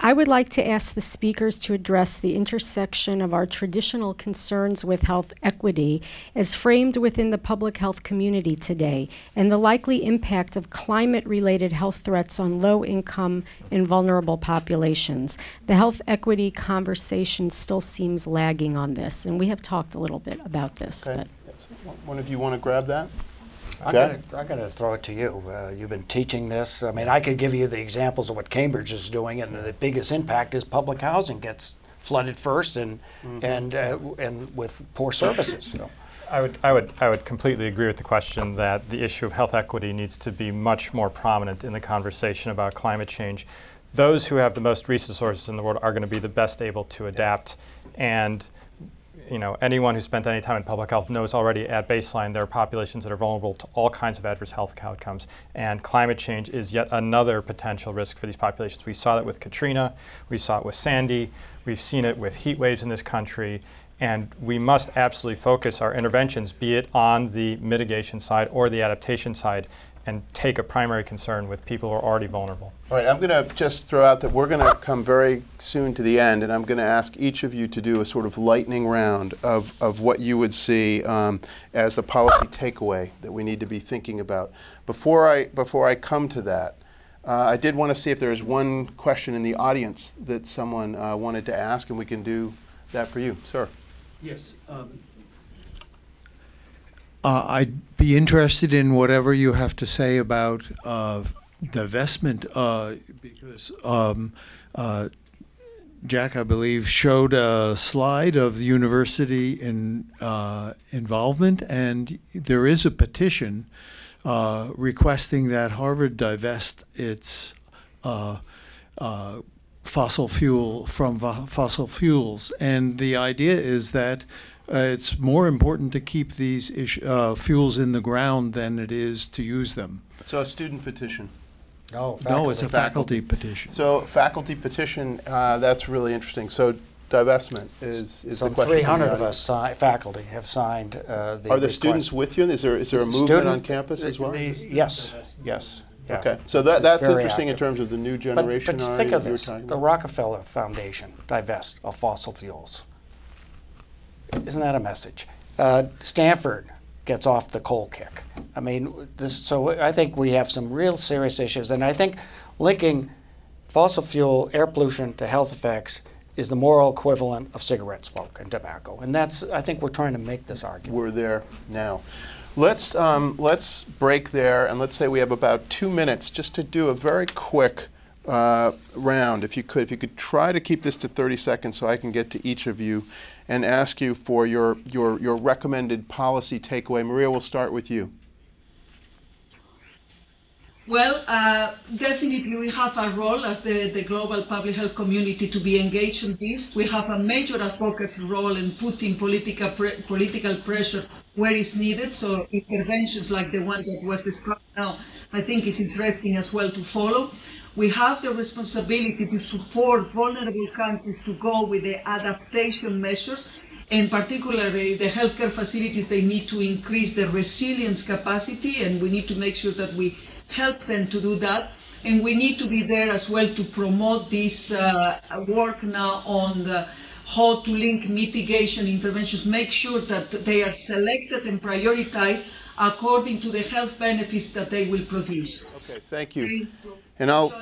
I would like to ask the speakers to address the intersection of our traditional concerns with health equity as framed within the public health community today and the likely impact of climate related health threats on low income and vulnerable populations. The health equity conversation still seems lagging on this, and we have talked a little bit about this. Okay. But One of you want to grab that? I got I got to throw it to you. Uh, you've been teaching this. I mean, I could give you the examples of what Cambridge is doing, and the biggest impact is public housing gets flooded first, and mm-hmm. and uh, and with poor services. So. I would, I, would, I would completely agree with the question that the issue of health equity needs to be much more prominent in the conversation about climate change. Those who have the most resources in the world are going to be the best able to adapt. And you know, anyone who spent any time in public health knows already at baseline there are populations that are vulnerable to all kinds of adverse health outcomes. And climate change is yet another potential risk for these populations. We saw that with Katrina, we saw it with Sandy, we've seen it with heat waves in this country. And we must absolutely focus our interventions, be it on the mitigation side or the adaptation side, and take a primary concern with people who are already vulnerable. All right, I'm going to just throw out that we're going to come very soon to the end, and I'm going to ask each of you to do a sort of lightning round of, of what you would see um, as the policy takeaway that we need to be thinking about. Before I, before I come to that, uh, I did want to see if there is one question in the audience that someone uh, wanted to ask, and we can do that for you. Sir. Yes. Um, uh, I'd be interested in whatever you have to say about uh, divestment uh, because um, uh, Jack, I believe, showed a slide of the university in uh, involvement, and there is a petition uh, requesting that Harvard divest its fossil fuel from fossil fuels, and the idea is that uh, it's more important to keep these ish, uh, fuels in the ground than it is to use them. So a student petition. No, no, it's a faculty, faculty petition. So faculty petition, uh, that's really interesting. So divestment is, is Some the question. 300 of us si- faculty have signed uh, the Are the request. students with you? Is there, is there a movement Student- on campus as well? the- Yes, yes. yeah. Okay, so that, It's that's very interesting in active. terms of the new But, generation. but Ari, think that of you were this, talking the about. Rockefeller Foundation divest of fossil fuels. Isn't that a message? Uh, Stanford gets off the coal kick. I mean, this, so I think we have some real serious issues, and I think linking fossil fuel air pollution to health effects is the moral equivalent of cigarette smoke and tobacco. And that's, I think we're trying to make this argument. We're there now. Let's, um, let's break there and let's say we have about two minutes just to do a very quick uh, round. If you could, if you could try to keep this to 30 seconds so I can get to each of you and ask you for your, your, your recommended policy takeaway. Maria, we'll start with you. Well, uh, definitely we have a role as the, the global public health community to be engaged in this. We have a major advocacy role in putting political, pre- political pressure where it's needed. So interventions like the one that was described now, I think is interesting as well to follow. We have the responsibility to support vulnerable countries to go with the adaptation measures and particularly the healthcare facilities, they need to increase the resilience capacity and we need to make sure that we help them to do that. And we need to be there as well to promote this uh, work now on how to link mitigation interventions, make sure that they are selected and prioritized according to the health benefits that they will produce. Okay, thank you. And I'll.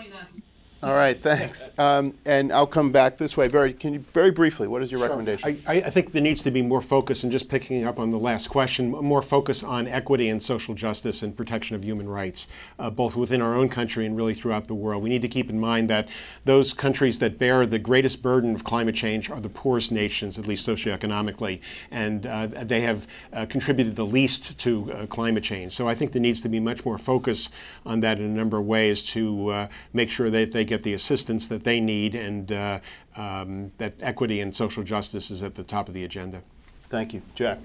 All right, thanks. Um, and I'll come back this way. Barry, can you very briefly? What is your recommendation? I, I think there needs to be more focus, and just picking up on the last question, more focus on equity and social justice and protection of human rights, uh, both within our own country and really throughout the world. We need to keep in mind that those countries that bear the greatest burden of climate change are the poorest nations, at least socioeconomically, and uh, they have uh, contributed the least to uh, climate change. So I think there needs to be much more focus on that in a number of ways to uh, make sure that they get the assistance that they need and uh, um, that equity and social justice is at the top of the agenda. Thank you. Jack.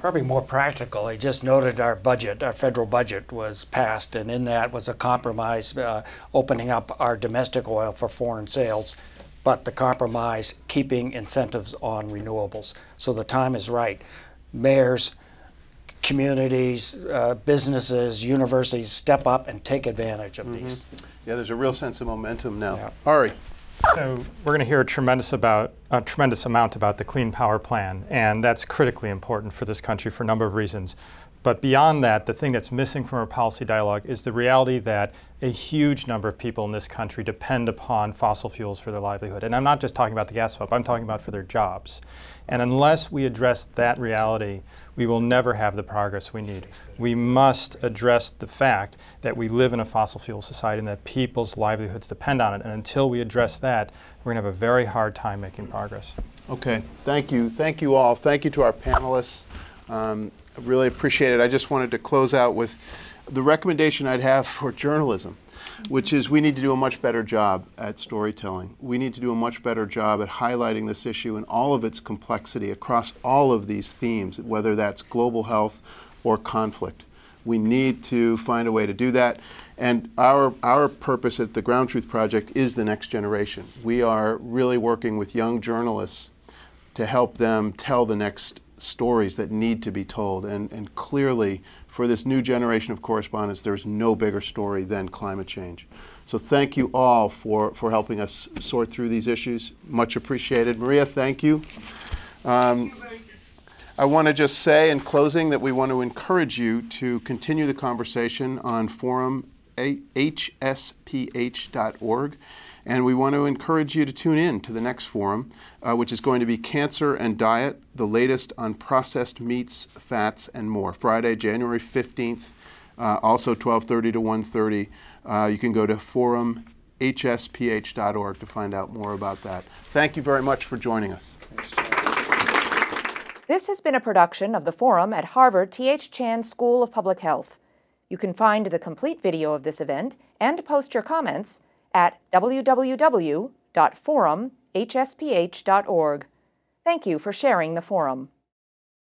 Probably more practical. I just noted our budget, our federal budget was passed, and in that was a compromise uh, opening up our domestic oil for foreign sales, but the compromise keeping incentives on renewables. So the time is right. Mayors, communities, uh, businesses, universities step up and take advantage of mm-hmm. these. Yeah, there's a real sense of momentum now. Yeah. Ari. So we're going to hear a tremendous about a tremendous amount about the Clean Power Plan, and that's critically important for this country for a number of reasons. But beyond that, the thing that's missing from our policy dialogue is the reality that a huge number of people in this country depend upon fossil fuels for their livelihood. And I'm not just talking about the gas pump, I'm talking about for their jobs. And unless we address that reality, we will never have the progress we need. We must address the fact that we live in a fossil fuel society and that people's livelihoods depend on it. And until we address that, we're going to have a very hard time making progress. Okay, thank you. Thank you all. Thank you to our panelists. Um, really appreciate it. I just wanted to close out with the recommendation I'd have for journalism, which is we need to do a much better job at storytelling. We need to do a much better job at highlighting this issue in all of its complexity across all of these themes, whether that's global health or conflict. We need to find a way to do that. And our, our purpose at the Ground Truth Project is the next generation. We are really working with young journalists to help them tell the next stories that need to be told. And, and clearly, for this new generation of correspondents, there's no bigger story than climate change. So thank you all for, for helping us sort through these issues. Much appreciated. Maria, thank you. Um, I want to just say in closing that we want to encourage you to continue the conversation on forum hsph.org. And we want to encourage you to tune in to the next forum, uh, which is going to be Cancer and Diet, the latest on processed meats, fats, and more. Friday, January 15th, uh, also 12:30 to 1:30. Uh, you can go to forumhsph.org to find out more about that. Thank you very much for joining us. This has been a production of the Forum at Harvard T.H. Chan School of Public Health. You can find the complete video of this event and post your comments at www.forumhsph.org. Thank you for sharing the forum.